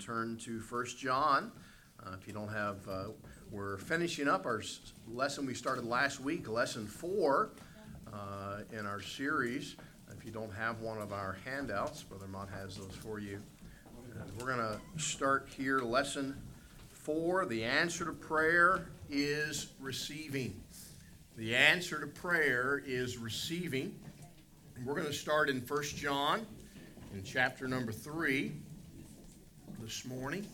turn to First John. Uh, if you don't have, uh, we're finishing up our lesson we started last week, lesson four uh, in our series. If you don't have one of our handouts, Brother Mott has those for you. Uh, we're going to start here, lesson four. The answer to prayer is receiving. The answer to prayer is receiving. We're going to start in First John in chapter number 3 this morning.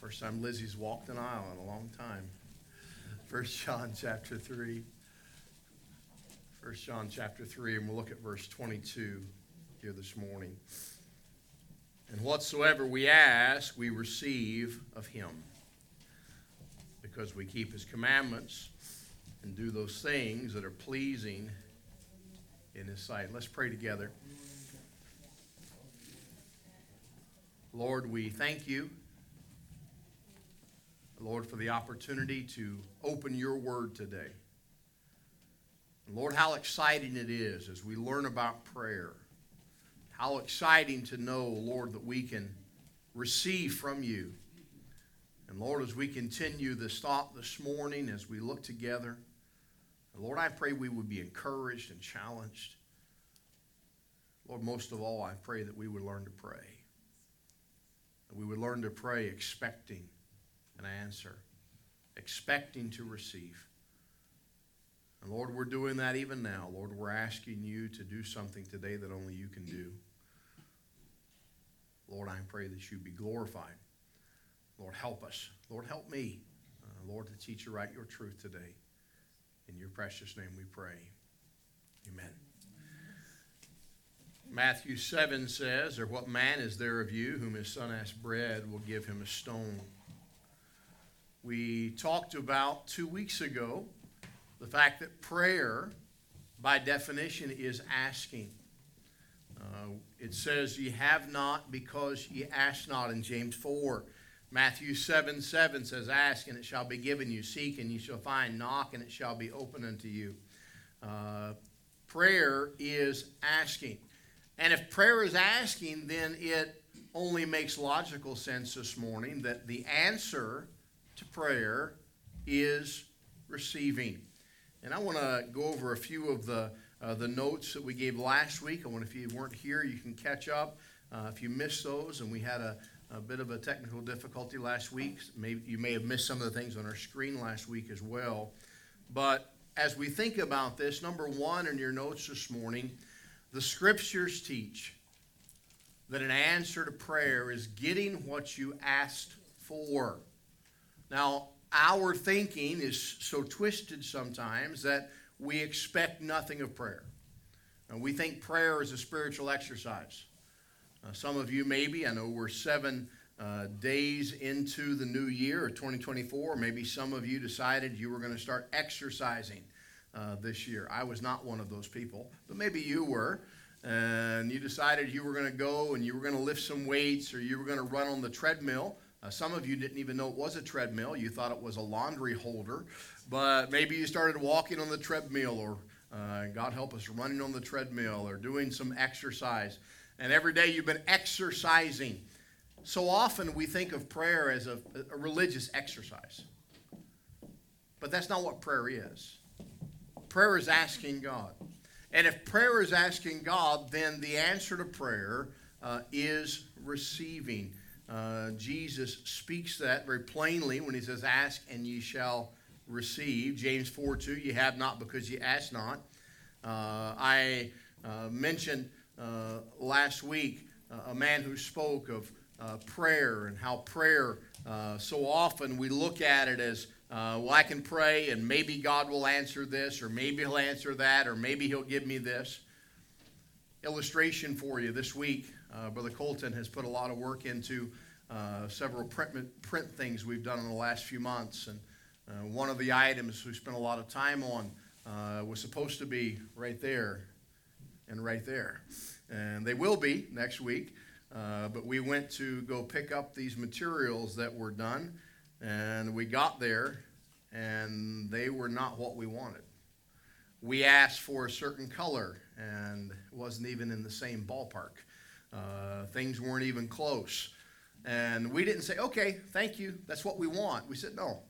First time Lizzie's walked an aisle in a long time. First John chapter 3. First John chapter 3, and we'll look at verse 22 here this morning. And whatsoever we ask, we receive of him, because we keep his commandments and do those things that are pleasing in His sight. Let's pray together. Lord, we thank you, Lord, for the opportunity to open your word today. Lord, how exciting it is as we learn about prayer. How exciting to know, Lord, that we can receive from you. And Lord, as we continue this thought this morning, as we look together, Lord, I pray we would be encouraged and challenged. Lord, most of all, I pray that we would learn to pray. That we would learn to pray expecting an answer, expecting to receive. And Lord, we're doing that even now. Lord, we're asking you to do something today that only you can do. Lord, I pray that you be glorified. Lord, help us. Lord, help me. Uh, Lord, to teach you right your truth today. In your precious name we pray. Amen. Matthew 7 says, Or what man is there of you whom his son asks bread will give him a stone? We talked about two weeks ago the fact that prayer, by definition, is asking. Uh, it says, Ye have not because ye ask not in James 4. Matthew 7 7 says, Ask and it shall be given you, seek and you shall find, knock and it shall be open unto you. Uh, prayer is asking. And if prayer is asking, then it only makes logical sense this morning that the answer to prayer is receiving. And I want to go over a few of the, uh, the notes that we gave last week. I want, if you weren't here, you can catch up. Uh, if you missed those, and we had a, a bit of a technical difficulty last week. Maybe you may have missed some of the things on our screen last week as well. But as we think about this, number one in your notes this morning, the scriptures teach that an answer to prayer is getting what you asked for. Now, our thinking is so twisted sometimes that we expect nothing of prayer. And we think prayer is a spiritual exercise. Uh, some of you, maybe, I know we're seven uh, days into the new year, 2024. Maybe some of you decided you were going to start exercising uh, this year. I was not one of those people, but maybe you were. And you decided you were going to go and you were going to lift some weights or you were going to run on the treadmill. Uh, some of you didn't even know it was a treadmill. You thought it was a laundry holder. But maybe you started walking on the treadmill or, uh, God help us, running on the treadmill or doing some exercise and every day you've been exercising. So often we think of prayer as a, a religious exercise. But that's not what prayer is. Prayer is asking God. And if prayer is asking God, then the answer to prayer uh, is receiving. Uh, Jesus speaks that very plainly when he says, Ask and ye shall receive. James 4 2, you have not because ye ask not. Uh, I uh, mentioned uh, last week uh, a man who spoke of uh, prayer and how prayer, uh, so often we look at it as, uh, well, I can pray and maybe God will answer this, or maybe He'll answer that, or maybe He'll give me this. Illustration for you this week, Brother Colton has put a lot of work into several print, print things we've done in the last few months. And one of the items we spent a lot of time on was supposed to be right there and right there. And they will be next week. Uh, but we went to go pick up these materials that were done, and we got there, and they were not what we wanted. we asked for a certain color and wasn't even in the same ballpark. Uh, things weren't even close. And we didn't say, okay, thank you, that's what we want. We said, no,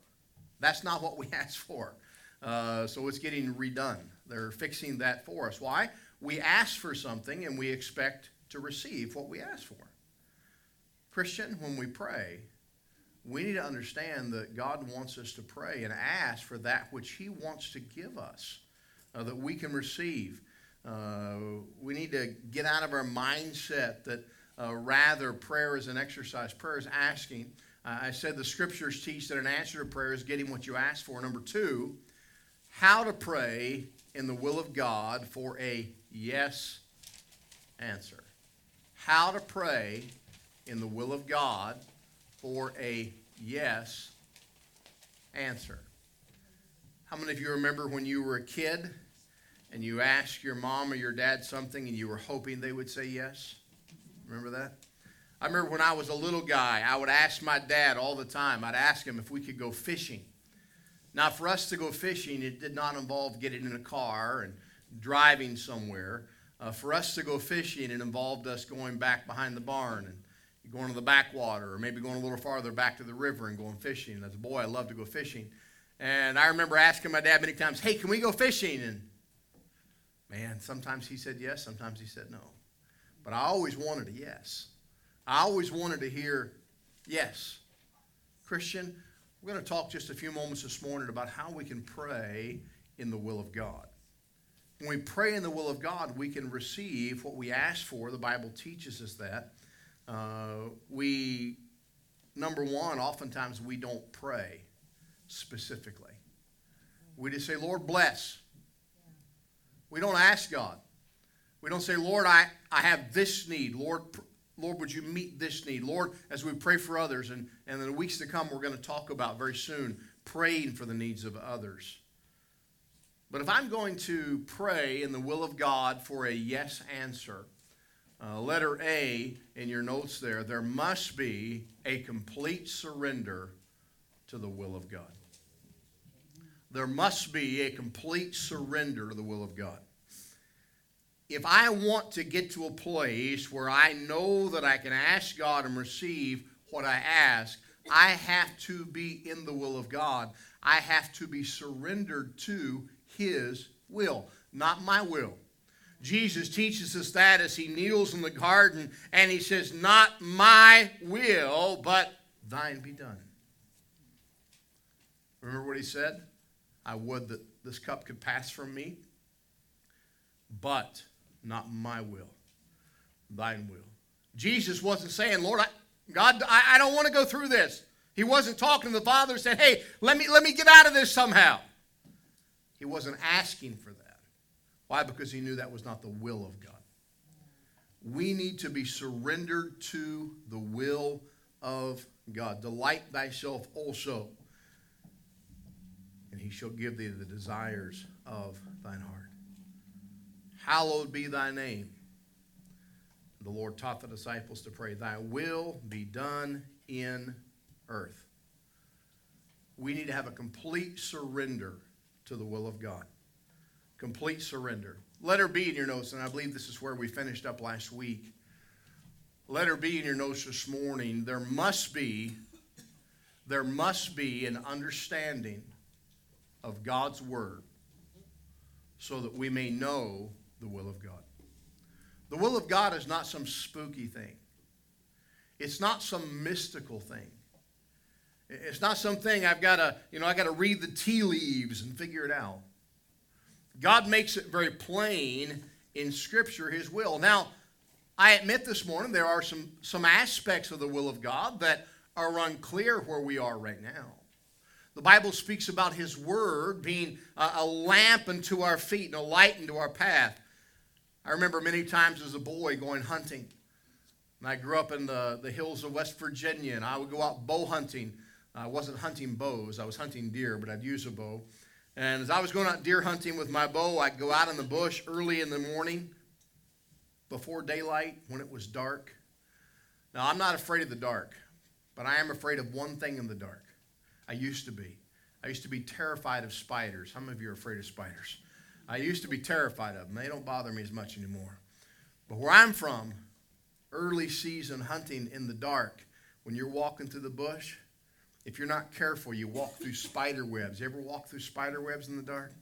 that's not what we asked for. Uh, so it's getting redone. They're fixing that for us. Why? We ask for something and we expect to receive what we ask for. Christian, when we pray, we need to understand that God wants us to pray and ask for that which He wants to give us, uh, that we can receive. Uh, we need to get out of our mindset that uh, rather prayer is an exercise. Prayer is asking. I said the scriptures teach that an answer to prayer is getting what you ask for. Number two, how to pray in the will of God for a yes answer. How to pray in the will of God for a yes answer. How many of you remember when you were a kid and you asked your mom or your dad something and you were hoping they would say yes? Remember that? I remember when I was a little guy, I would ask my dad all the time, I'd ask him if we could go fishing. Now, for us to go fishing, it did not involve getting in a car and driving somewhere. Uh, for us to go fishing, it involved us going back behind the barn and going to the backwater, or maybe going a little farther back to the river and going fishing. As a boy, I loved to go fishing. And I remember asking my dad many times, hey, can we go fishing? And man, sometimes he said yes, sometimes he said no. But I always wanted a yes. I always wanted to hear yes. Christian, we're going to talk just a few moments this morning about how we can pray in the will of God. When we pray in the will of God, we can receive what we ask for. The Bible teaches us that. Uh, we, number one, oftentimes we don't pray specifically. We just say, Lord, bless. We don't ask God. We don't say, Lord, I, I have this need. Lord, Lord, would you meet this need? Lord, as we pray for others, and, and in the weeks to come, we're going to talk about very soon praying for the needs of others. But if I'm going to pray in the will of God for a yes answer, uh, letter A in your notes there, there must be a complete surrender to the will of God. There must be a complete surrender to the will of God if I want to get to a place where I know that I can ask God and receive what I ask, I have to be in the will of God. I have to be surrendered to His will, not my will. Jesus teaches us that as he kneels in the garden and he says, Not my will, but thine be done. Remember what he said? I would that this cup could pass from me, but not my will, thine will. Jesus wasn't saying, Lord, I, God, I, I don't want to go through this. He wasn't talking to the Father and saying, hey, let me, let me get out of this somehow. He wasn't asking for that. Why? Because he knew that was not the will of God. We need to be surrendered to the will of God. Delight thyself also, and he shall give thee the desires of thine heart. Hallowed be thy name. The Lord taught the disciples to pray, Thy will be done in earth. We need to have a complete surrender to the will of God. Complete surrender. Letter B in your notes, and I believe this is where we finished up last week. Letter B in your notes this morning, there must be, there must be an understanding of God's word so that we may know the will of God. The will of God is not some spooky thing. It's not some mystical thing. It's not something I've got to, you know, I got to read the tea leaves and figure it out. God makes it very plain in Scripture, His will. Now, I admit this morning there are some, some aspects of the will of God that are unclear where we are right now. The Bible speaks about His Word being a, a lamp unto our feet and a light unto our path. I remember many times as a boy going hunting. And I grew up in the, the hills of West Virginia, and I would go out bow hunting. I wasn't hunting bows, I was hunting deer, but I'd use a bow. And as I was going out deer hunting with my bow, I'd go out in the bush early in the morning before daylight when it was dark. Now, I'm not afraid of the dark, but I am afraid of one thing in the dark. I used to be. I used to be terrified of spiders. How many of you are afraid of spiders? I used to be terrified of them. They don't bother me as much anymore. But where I'm from, early season hunting in the dark, when you're walking through the bush, if you're not careful, you walk through spider webs. You ever walk through spider webs in the dark?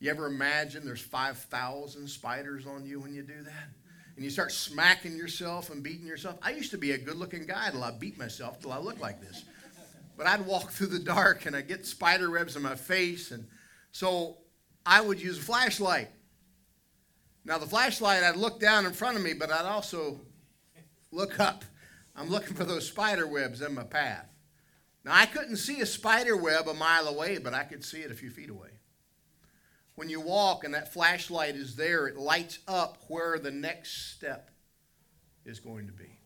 You ever imagine there's 5,000 spiders on you when you do that? And you start smacking yourself and beating yourself. I used to be a good looking guy till I beat myself till I looked like this. But I'd walk through the dark and I'd get spider webs in my face. And so I would use a flashlight. Now, the flashlight, I'd look down in front of me, but I'd also look up. I'm looking for those spider webs in my path. Now, I couldn't see a spider web a mile away, but I could see it a few feet away. When you walk and that flashlight is there, it lights up where the next step is going to be.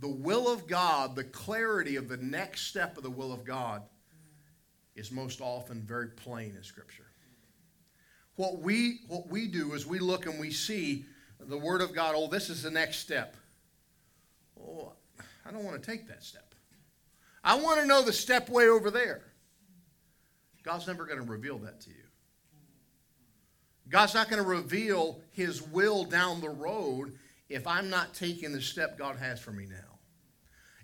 The will of God, the clarity of the next step of the will of God, is most often very plain in Scripture. What we, what we do is we look and we see the Word of God, oh, this is the next step. Oh, I don't want to take that step. I want to know the step way over there. God's never going to reveal that to you. God's not going to reveal His will down the road if I'm not taking the step God has for me now.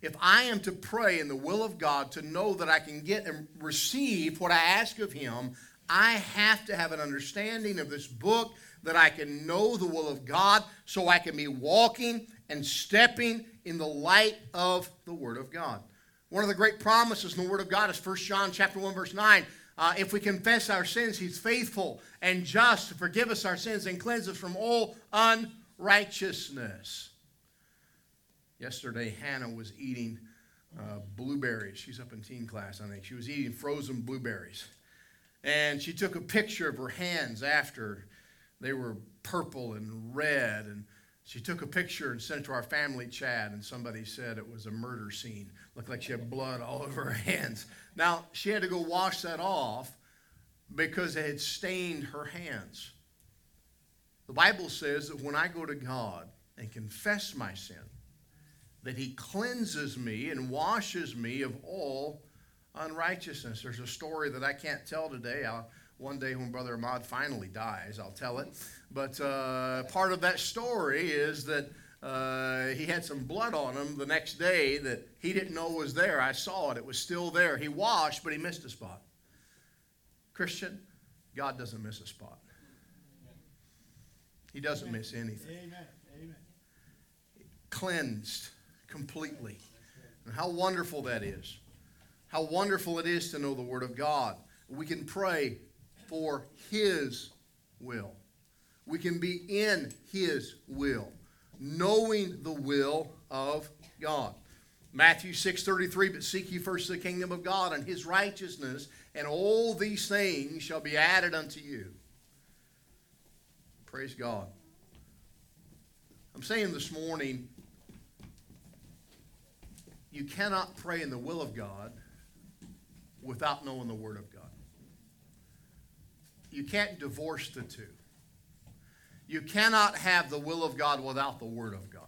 If I am to pray in the will of God to know that I can get and receive what I ask of Him, I have to have an understanding of this book that I can know the will of God so I can be walking and stepping in the light of the Word of God. One of the great promises in the Word of God is 1 John chapter 1, verse 9. Uh, if we confess our sins, He's faithful and just to forgive us our sins and cleanse us from all unrighteousness. Yesterday, Hannah was eating uh, blueberries. She's up in teen class, I think. She was eating frozen blueberries. And she took a picture of her hands after they were purple and red. And she took a picture and sent it to our family chat, and somebody said it was a murder scene. Looked like she had blood all over her hands. Now, she had to go wash that off because it had stained her hands. The Bible says that when I go to God and confess my sin, that He cleanses me and washes me of all unrighteousness. There's a story that I can't tell today. I'll, one day when Brother Ahmad finally dies, I'll tell it. But uh, part of that story is that uh, he had some blood on him the next day that he didn't know was there. I saw it, it was still there. He washed, but he missed a spot. Christian, God doesn't miss a spot, He doesn't Amen. miss anything. Amen. Amen. Cleansed completely. And how wonderful that is. How wonderful it is to know the Word of God. We can pray for His will. We can be in His will, knowing the will of God. Matthew 6:33 but seek ye first the kingdom of God and his righteousness and all these things shall be added unto you. Praise God. I'm saying this morning you cannot pray in the will of God without knowing the Word of God. You can't divorce the two. You cannot have the will of God without the Word of God.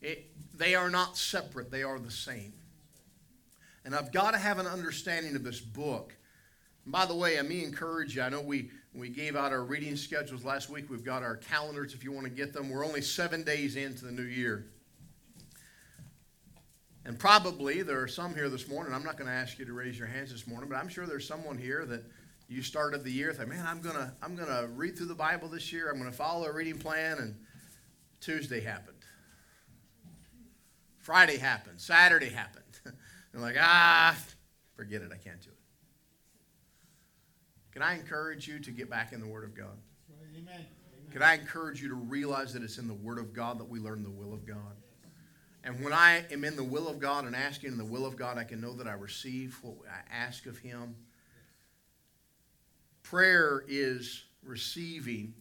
It, they are not separate, they are the same. And I've got to have an understanding of this book. And by the way, I me encourage you. I know we, we gave out our reading schedules last week. We've got our calendars if you want to get them. We're only seven days into the new year. And probably there are some here this morning. I'm not going to ask you to raise your hands this morning, but I'm sure there's someone here that you started the year thought, man, I'm gonna I'm gonna read through the Bible this year. I'm gonna follow a reading plan, and Tuesday happened. Friday happened. Saturday happened. and like, ah, forget it. I can't do it. Can I encourage you to get back in the Word of God? Amen. Can I encourage you to realize that it's in the Word of God that we learn the will of God? And when I am in the will of God and asking in the will of God, I can know that I receive what I ask of Him. Prayer is receiving.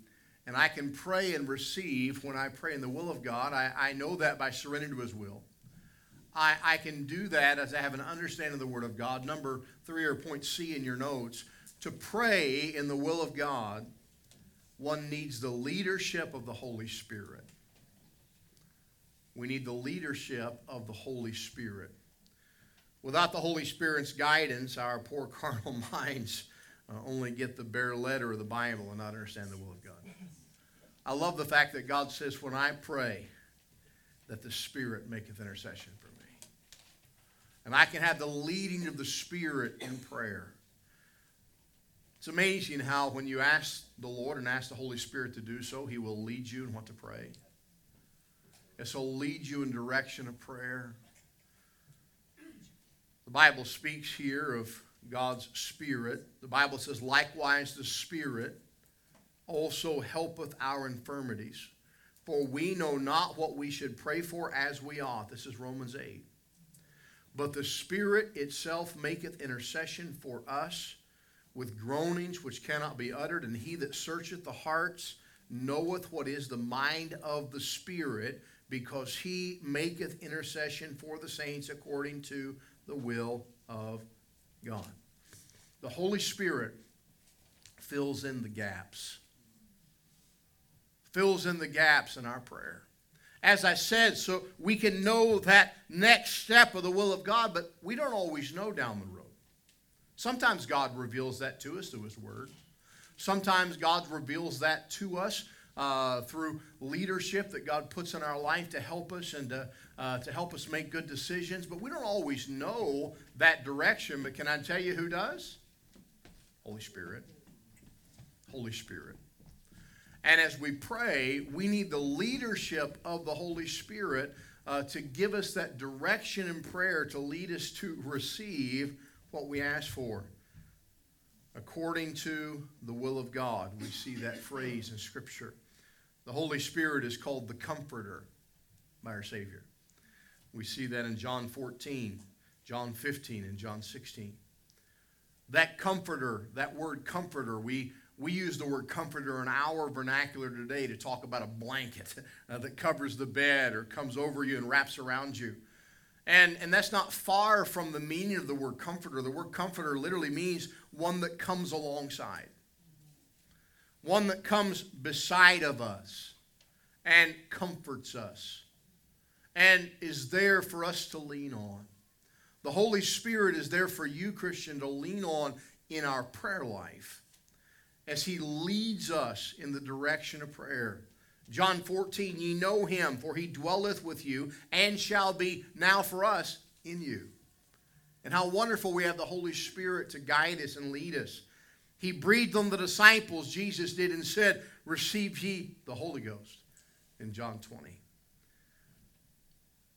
And I can pray and receive when I pray in the will of God. I, I know that by surrendering to His will. I, I can do that as I have an understanding of the Word of God. Number three, or point C in your notes. To pray in the will of God, one needs the leadership of the Holy Spirit. We need the leadership of the Holy Spirit. Without the Holy Spirit's guidance, our poor carnal minds uh, only get the bare letter of the Bible and not understand the will of God. I love the fact that God says, when I pray, that the Spirit maketh intercession for me. And I can have the leading of the Spirit in prayer. It's amazing how when you ask the Lord and ask the Holy Spirit to do so, He will lead you in what to pray. Yes, He'll lead you in direction of prayer. The Bible speaks here of God's Spirit. The Bible says, likewise, the Spirit also helpeth our infirmities. For we know not what we should pray for as we ought. This is Romans 8. But the Spirit itself maketh intercession for us with groanings which cannot be uttered. And he that searcheth the hearts knoweth what is the mind of the Spirit, because he maketh intercession for the saints according to the will of God. The Holy Spirit fills in the gaps fills in the gaps in our prayer. As I said, so we can know that next step of the will of God, but we don't always know down the road. Sometimes God reveals that to us through His Word. Sometimes God reveals that to us uh, through leadership that God puts in our life to help us and to, uh, to help us make good decisions. But we don't always know that direction. But can I tell you who does? Holy Spirit. Holy Spirit. And as we pray, we need the leadership of the Holy Spirit uh, to give us that direction in prayer to lead us to receive what we ask for. According to the will of God, we see that phrase in Scripture. The Holy Spirit is called the Comforter by our Savior. We see that in John 14, John 15, and John 16. That comforter, that word comforter, we, we use the word comforter in our vernacular today to talk about a blanket uh, that covers the bed or comes over you and wraps around you. And, and that's not far from the meaning of the word comforter. The word comforter literally means one that comes alongside, one that comes beside of us and comforts us and is there for us to lean on. The Holy Spirit is there for you, Christian, to lean on in our prayer life as he leads us in the direction of prayer. John 14, ye know him, for he dwelleth with you, and shall be now for us in you. And how wonderful we have the Holy Spirit to guide us and lead us. He breathed on the disciples, Jesus did, and said, Receive ye the Holy Ghost in John 20.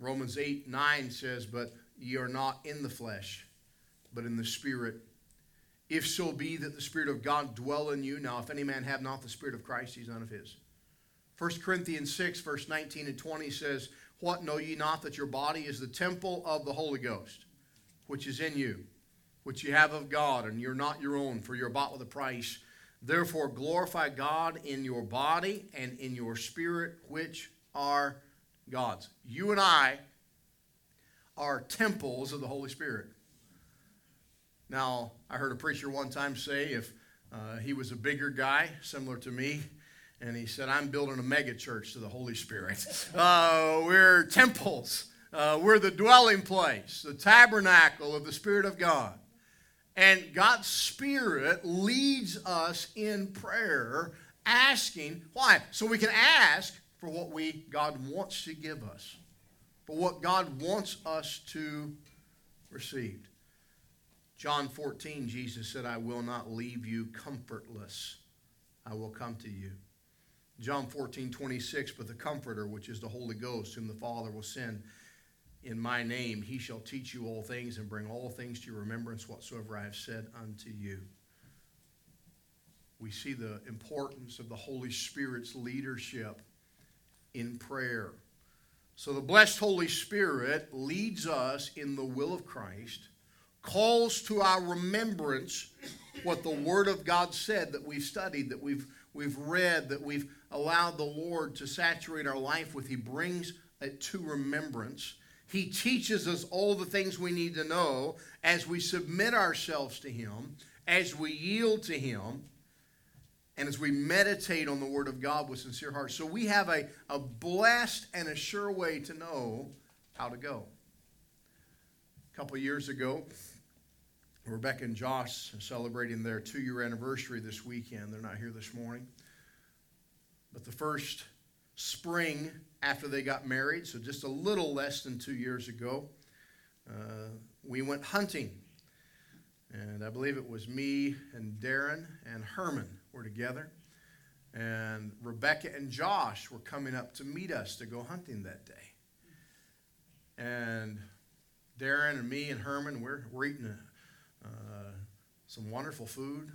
Romans 8 9 says, But ye are not in the flesh, but in the Spirit if so be that the Spirit of God dwell in you. Now, if any man have not the Spirit of Christ, he's none of his. 1 Corinthians 6, verse 19 and 20 says, What know ye not that your body is the temple of the Holy Ghost, which is in you, which you have of God, and you're not your own, for you're bought with a price. Therefore, glorify God in your body and in your spirit, which are God's. You and I are temples of the Holy Spirit. Now, I heard a preacher one time say if uh, he was a bigger guy, similar to me, and he said, I'm building a mega church to the Holy Spirit. Uh, we're temples, uh, we're the dwelling place, the tabernacle of the Spirit of God. And God's Spirit leads us in prayer, asking, why? So we can ask for what we God wants to give us, for what God wants us to receive. John 14, Jesus said, I will not leave you comfortless. I will come to you. John 14, 26, but the Comforter, which is the Holy Ghost, whom the Father will send in my name, he shall teach you all things and bring all things to your remembrance whatsoever I have said unto you. We see the importance of the Holy Spirit's leadership in prayer. So the blessed Holy Spirit leads us in the will of Christ calls to our remembrance what the Word of God said that we've studied, that we've, we've read, that we've allowed the Lord to saturate our life with. He brings it to remembrance. He teaches us all the things we need to know as we submit ourselves to Him, as we yield to Him, and as we meditate on the Word of God with sincere hearts. So we have a, a blessed and a sure way to know how to go. A couple years ago, Rebecca and Josh are celebrating their two year anniversary this weekend. They're not here this morning. But the first spring after they got married, so just a little less than two years ago, uh, we went hunting. And I believe it was me and Darren and Herman were together. And Rebecca and Josh were coming up to meet us to go hunting that day. And Darren and me and Herman, we're, we're eating a, uh, some wonderful food,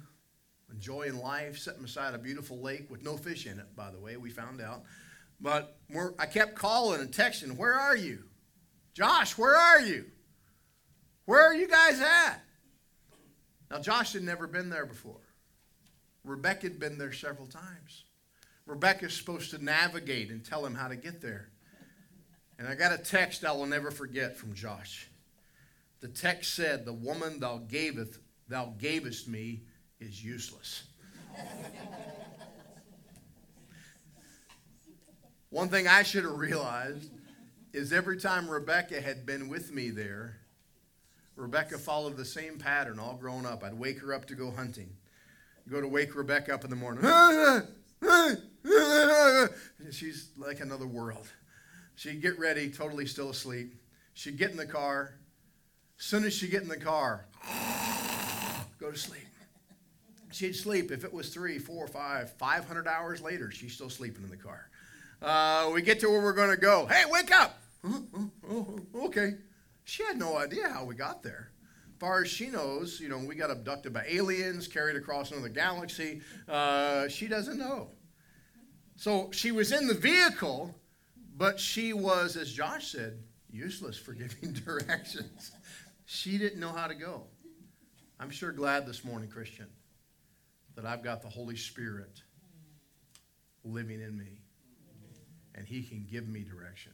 enjoying life, sitting beside a beautiful lake with no fish in it, by the way, we found out. But I kept calling and texting, Where are you? Josh, where are you? Where are you guys at? Now, Josh had never been there before. Rebecca had been there several times. Rebecca's supposed to navigate and tell him how to get there. And I got a text I will never forget from Josh. The text said, The woman thou gavest, thou gavest me is useless. One thing I should have realized is every time Rebecca had been with me there, Rebecca followed the same pattern all grown up. I'd wake her up to go hunting. Go to wake Rebecca up in the morning. She's like another world. She'd get ready, totally still asleep. She'd get in the car. As soon as she'd get in the car, go to sleep. She'd sleep if it was three, four, five, five hundred hours later. She's still sleeping in the car. Uh, we get to where we're going to go. Hey, wake up! Okay. She had no idea how we got there. Far as she knows, you know, we got abducted by aliens, carried across another galaxy. Uh, she doesn't know. So she was in the vehicle, but she was, as Josh said, useless for giving directions. She didn't know how to go. I'm sure glad this morning, Christian, that I've got the Holy Spirit living in me. And He can give me direction.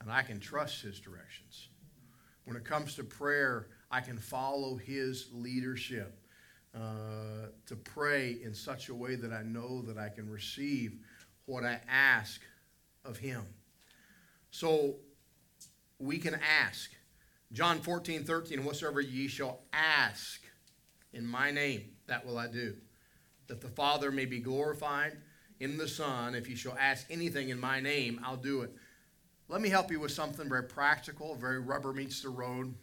And I can trust His directions. When it comes to prayer, I can follow His leadership. Uh, to pray in such a way that I know that I can receive what I ask of Him. So we can ask. John 14, 13, whatsoever ye shall ask in my name, that will I do. That the Father may be glorified in the Son. If ye shall ask anything in my name, I'll do it. Let me help you with something very practical, very rubber meets the road.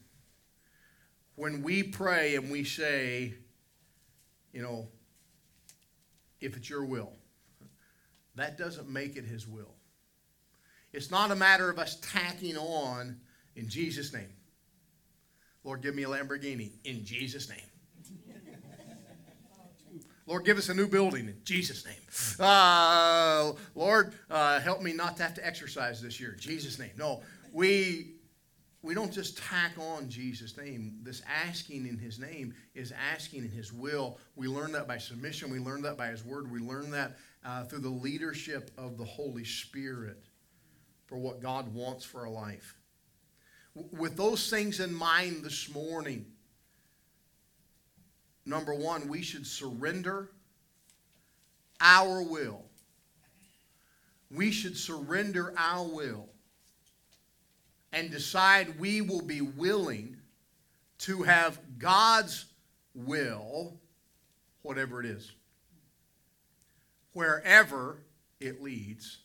When we pray and we say, you know, if it's your will, that doesn't make it his will. It's not a matter of us tacking on in Jesus' name. Lord, give me a Lamborghini in Jesus' name. Lord, give us a new building in Jesus' name. Uh, Lord, uh, help me not to have to exercise this year in Jesus' name. No, we we don't just tack on Jesus' name. This asking in His name is asking in His will. We learn that by submission. We learn that by His word. We learn that uh, through the leadership of the Holy Spirit for what God wants for our life. With those things in mind this morning, number one, we should surrender our will. We should surrender our will and decide we will be willing to have God's will, whatever it is, wherever it leads,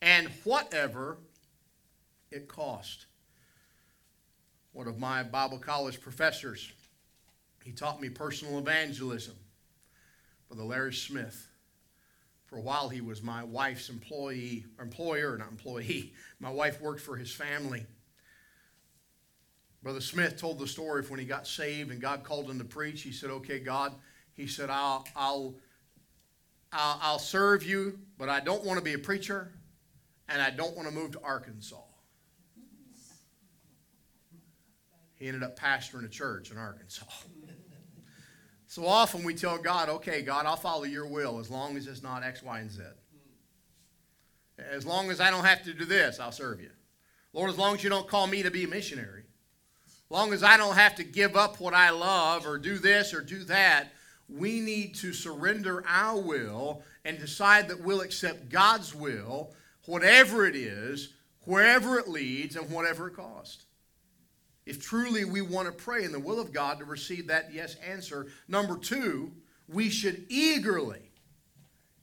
and whatever it cost. One of my Bible college professors, he taught me personal evangelism, Brother Larry Smith. For a while, he was my wife's employee, employer, not employee. My wife worked for his family. Brother Smith told the story of when he got saved and God called him to preach. He said, "Okay, God," he said, "I'll, I'll, I'll, I'll serve you, but I don't want to be a preacher, and I don't want to move to Arkansas." He ended up pastoring a church in Arkansas. So often we tell God, okay, God, I'll follow your will as long as it's not X, Y, and Z. As long as I don't have to do this, I'll serve you. Lord, as long as you don't call me to be a missionary, as long as I don't have to give up what I love or do this or do that, we need to surrender our will and decide that we'll accept God's will, whatever it is, wherever it leads, and whatever it costs. If truly we want to pray in the will of God to receive that yes answer. Number two, we should eagerly,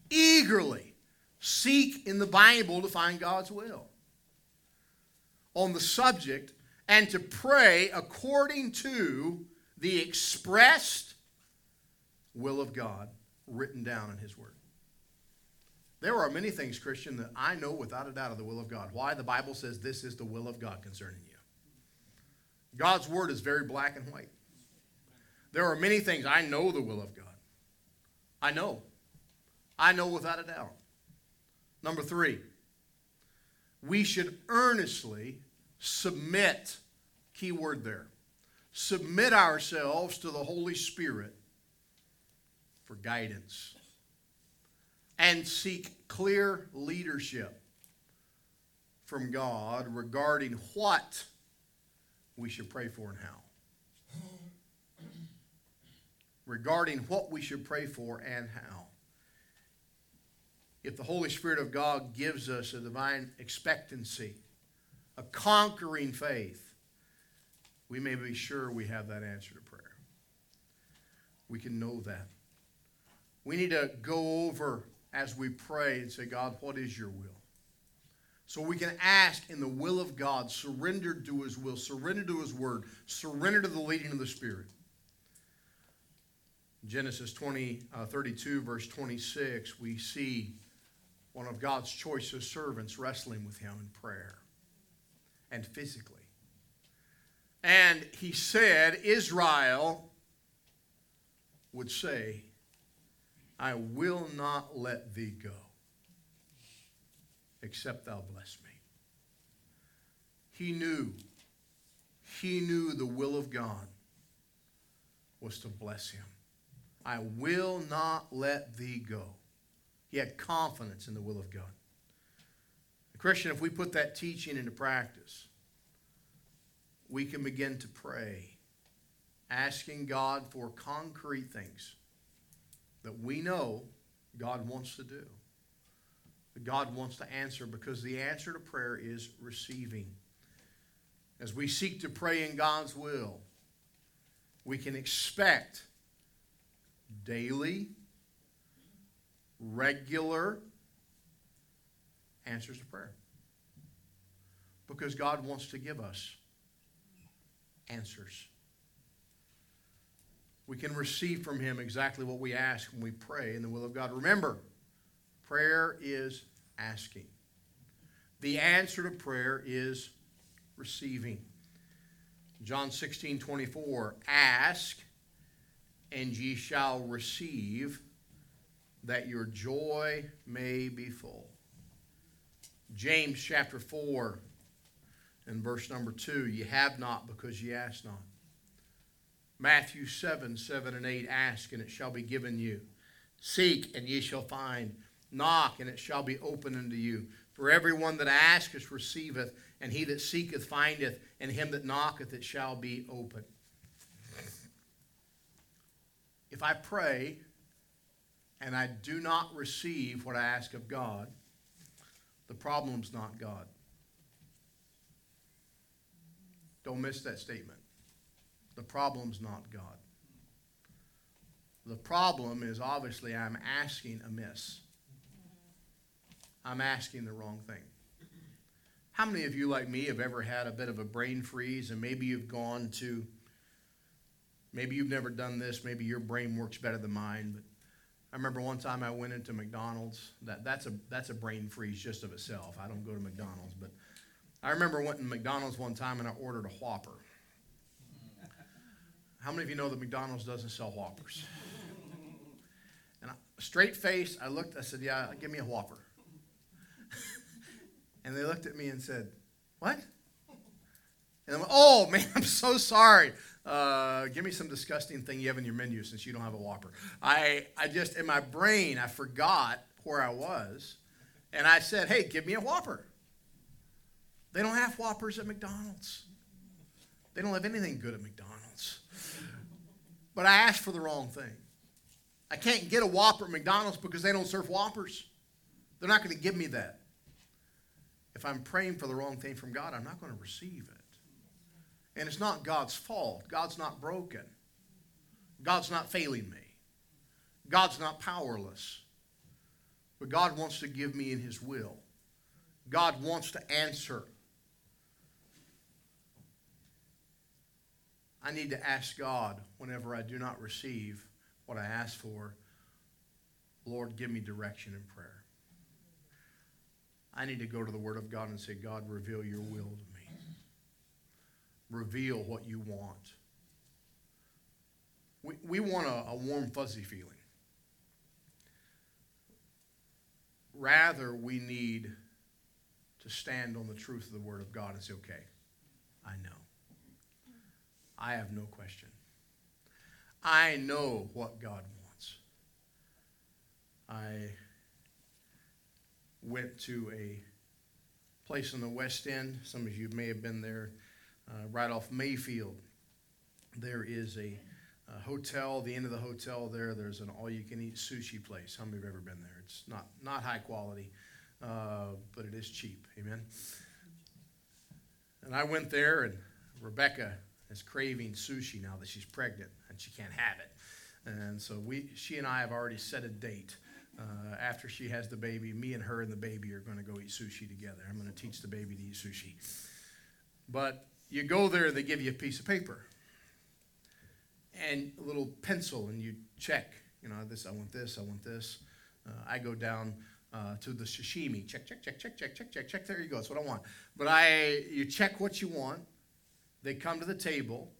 eagerly seek in the Bible to find God's will on the subject and to pray according to the expressed will of God written down in His Word. There are many things, Christian, that I know without a doubt of the will of God. Why? The Bible says this is the will of God concerning you. God's Word is very black and white. There are many things I know the will of God. I know. I know without a doubt. Number three, we should earnestly submit, key word there, submit ourselves to the Holy Spirit for guidance and seek clear leadership from God regarding what we should pray for and how. Regarding what we should pray for and how. If the Holy Spirit of God gives us a divine expectancy, a conquering faith, we may be sure we have that answer to prayer. We can know that. We need to go over as we pray and say, God, what is your will? So we can ask in the will of God, surrendered to his will, surrender to his word, surrender to the leading of the Spirit. Genesis 20, uh, 32, verse 26, we see one of God's choicest servants wrestling with him in prayer and physically. And he said, Israel would say, I will not let thee go, except thou bless me. He knew, he knew the will of God was to bless him. I will not let thee go. He had confidence in the will of God. Christian, if we put that teaching into practice, we can begin to pray, asking God for concrete things that we know God wants to do. God wants to answer because the answer to prayer is receiving. As we seek to pray in God's will, we can expect daily, regular answers to prayer. Because God wants to give us answers. We can receive from Him exactly what we ask when we pray in the will of God. Remember, prayer is asking, the answer to prayer is receiving. John 16 24, ask and ye shall receive, that your joy may be full. James chapter 4 and verse number 2 ye have not because ye ask not. Matthew 7 7 and 8 ask and it shall be given you. Seek and ye shall find. Knock and it shall be opened unto you. For everyone that asketh receiveth, and he that seeketh findeth, and him that knocketh it shall be open. If I pray and I do not receive what I ask of God, the problem's not God. Don't miss that statement. The problem's not God. The problem is obviously I'm asking amiss. I'm asking the wrong thing. How many of you, like me, have ever had a bit of a brain freeze and maybe you've gone to, maybe you've never done this, maybe your brain works better than mine, but I remember one time I went into McDonald's. That, that's, a, that's a brain freeze just of itself. I don't go to McDonald's, but I remember went to McDonald's one time and I ordered a Whopper. How many of you know that McDonald's doesn't sell Whoppers? And I, straight face, I looked, I said, Yeah, give me a Whopper. And they looked at me and said, What? And I went, Oh, man, I'm so sorry. Uh, give me some disgusting thing you have in your menu since you don't have a Whopper. I, I just, in my brain, I forgot where I was. And I said, hey, give me a Whopper. They don't have Whoppers at McDonald's. They don't have anything good at McDonald's. But I asked for the wrong thing. I can't get a Whopper at McDonald's because they don't serve Whoppers. They're not going to give me that. If I'm praying for the wrong thing from God, I'm not going to receive it. And it's not God's fault. God's not broken. God's not failing me. God's not powerless. But God wants to give me in His will. God wants to answer. I need to ask God whenever I do not receive what I ask for, Lord, give me direction in prayer. I need to go to the Word of God and say, God, reveal your will to me. Reveal what you want. We, we want a, a warm, fuzzy feeling. Rather, we need to stand on the truth of the Word of God and say, okay, I know. I have no question. I know what God wants. I went to a place in the West End. Some of you may have been there, uh, right off Mayfield. There is a, a, hotel. The end of the hotel there, there's an all-you-can-eat sushi place. How many have ever been there? It's not not high quality, uh, but it is cheap. Amen. And I went there, and Rebecca is craving sushi now that she's pregnant and she can't have it. And so we, she and I have already set a date. Uh, after she has the baby, me and her and the baby are going to go eat sushi together. I'm going to teach the baby to eat sushi. But you go there, they give you a piece of paper and a little pencil, and you check. You know, this I want this, I want this. Uh, I go down uh, to the sashimi. Check, check, check, check, check, check, check, check. There you go. That's what I want. But I, you check what you want. They come to the table,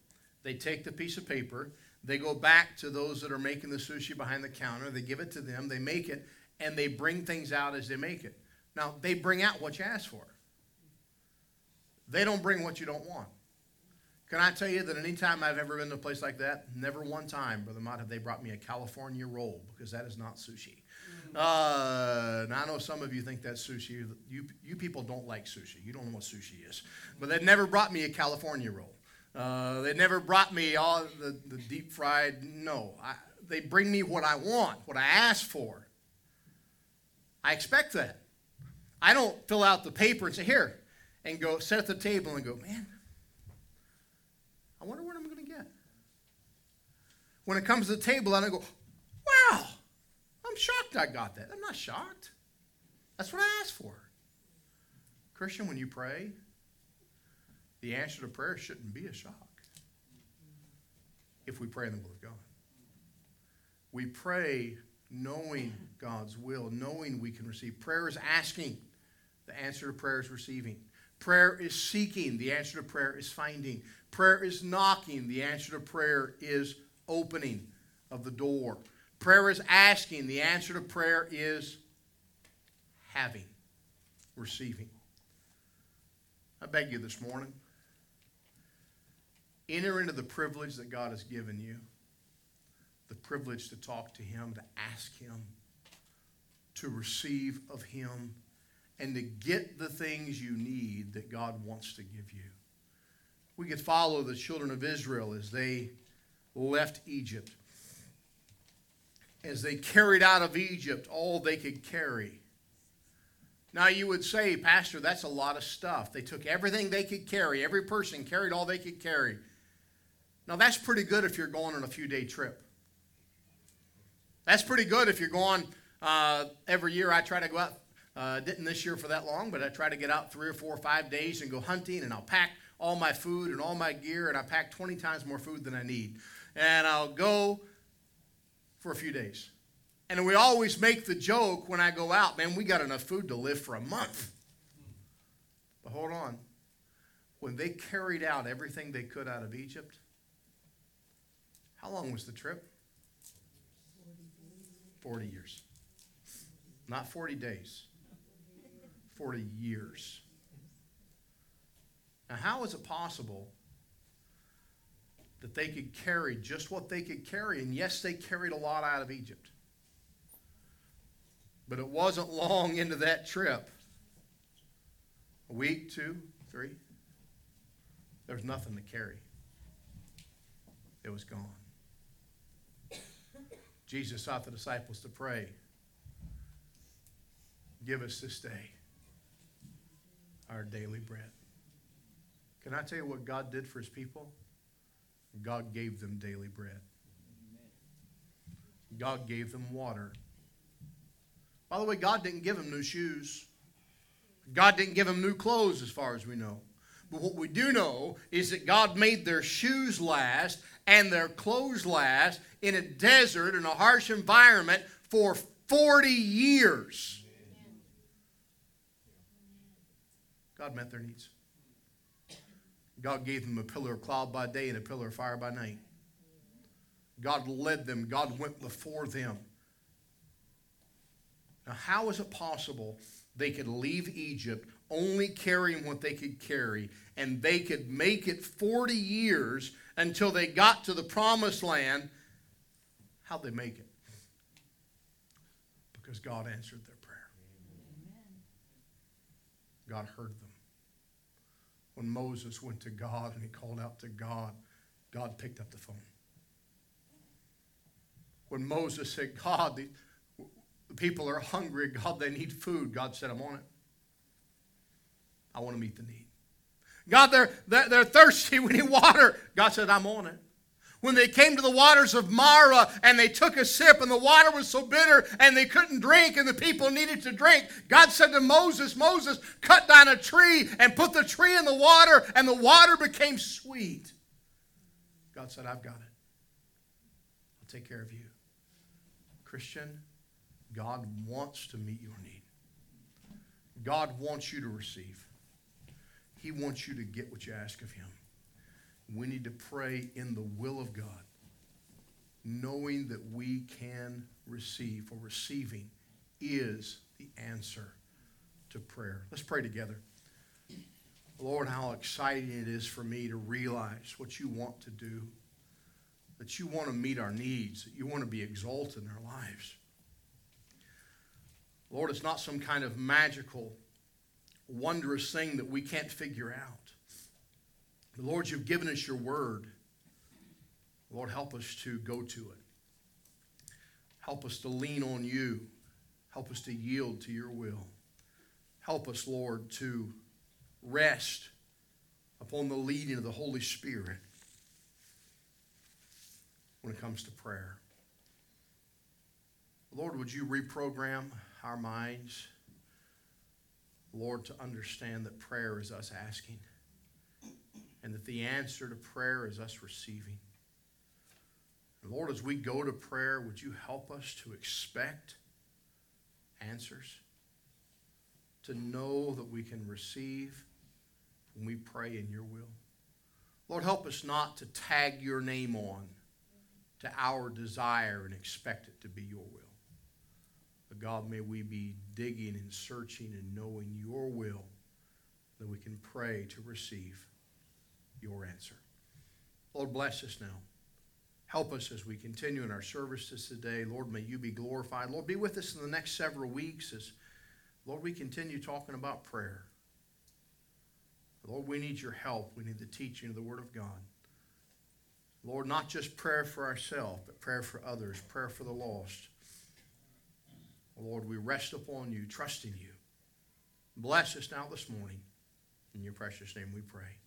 they take the piece of paper, they go back to those that are making the sushi behind the counter, they give it to them, they make it, and they bring things out as they make it. Now, they bring out what you ask for. They don't bring what you don't want. Can I tell you that anytime I've ever been to a place like that, never one time, Brother Mott, have they brought me a California roll because that is not sushi. Uh, now I know some of you think that's sushi. You, you people don't like sushi. You don't know what sushi is. But they never brought me a California roll. Uh, they never brought me all the, the deep fried. No, I, they bring me what I want, what I ask for. I expect that. I don't fill out the paper and say, here, and go sit at the table and go, man, I wonder what I'm going to get. When it comes to the table, I don't go, wow, I'm shocked I got that. I'm not shocked. That's what I asked for. Christian, when you pray, the answer to prayer shouldn't be a shock if we pray in the will of God. We pray knowing God's will, knowing we can receive. Prayer is asking, the answer to prayer is receiving. Prayer is seeking, the answer to prayer is finding. Prayer is knocking, the answer to prayer is opening of the door. Prayer is asking. The answer to prayer is having, receiving. I beg you this morning, enter into the privilege that God has given you the privilege to talk to Him, to ask Him, to receive of Him, and to get the things you need that God wants to give you. We could follow the children of Israel as they left Egypt as they carried out of Egypt all they could carry. Now, you would say, Pastor, that's a lot of stuff. They took everything they could carry, every person carried all they could carry. Now, that's pretty good if you're going on a few day trip. That's pretty good if you're going uh, every year. I try to go out, uh, didn't this year for that long, but I try to get out three or four or five days and go hunting, and I'll pack all my food and all my gear, and I pack 20 times more food than I need. And I'll go for a few days. And we always make the joke when I go out, man, we got enough food to live for a month. But hold on. When they carried out everything they could out of Egypt, how long was the trip? 40 years. Not 40 days, 40 years. Now, how is it possible that they could carry just what they could carry. And yes, they carried a lot out of Egypt. But it wasn't long into that trip a week, two, three there was nothing to carry, it was gone. Jesus taught the disciples to pray Give us this day our daily bread. Can I tell you what God did for his people? God gave them daily bread. God gave them water. By the way, God didn't give them new shoes. God didn't give them new clothes, as far as we know. But what we do know is that God made their shoes last and their clothes last in a desert, in a harsh environment for 40 years. God met their needs. God gave them a pillar of cloud by day and a pillar of fire by night. God led them, God went before them. Now, how is it possible they could leave Egypt only carrying what they could carry and they could make it 40 years until they got to the promised land? How'd they make it? Because God answered their prayer. God heard them. When Moses went to God and he called out to God, God picked up the phone. When Moses said, God, the, the people are hungry, God, they need food, God said, I'm on it. I want to meet the need. God, they're, they're, they're thirsty, we need water. God said, I'm on it. When they came to the waters of Marah and they took a sip and the water was so bitter and they couldn't drink and the people needed to drink, God said to Moses, Moses, cut down a tree and put the tree in the water and the water became sweet. God said, I've got it. I'll take care of you. Christian, God wants to meet your need. God wants you to receive. He wants you to get what you ask of Him. We need to pray in the will of God, knowing that we can receive, for receiving is the answer to prayer. Let's pray together. Lord, how exciting it is for me to realize what you want to do, that you want to meet our needs, that you want to be exalted in our lives. Lord, it's not some kind of magical, wondrous thing that we can't figure out. The Lord, you've given us your word. Lord, help us to go to it. Help us to lean on you. Help us to yield to your will. Help us, Lord, to rest upon the leading of the Holy Spirit when it comes to prayer. Lord, would you reprogram our minds, Lord, to understand that prayer is us asking and that the answer to prayer is us receiving. And Lord, as we go to prayer, would you help us to expect answers? To know that we can receive when we pray in your will. Lord, help us not to tag your name on to our desire and expect it to be your will. But God, may we be digging and searching and knowing your will that we can pray to receive your answer. Lord, bless us now. Help us as we continue in our services today. Lord, may you be glorified. Lord, be with us in the next several weeks as, Lord, we continue talking about prayer. Lord, we need your help. We need the teaching of the Word of God. Lord, not just prayer for ourselves, but prayer for others, prayer for the lost. Lord, we rest upon you, trusting you. Bless us now this morning. In your precious name we pray.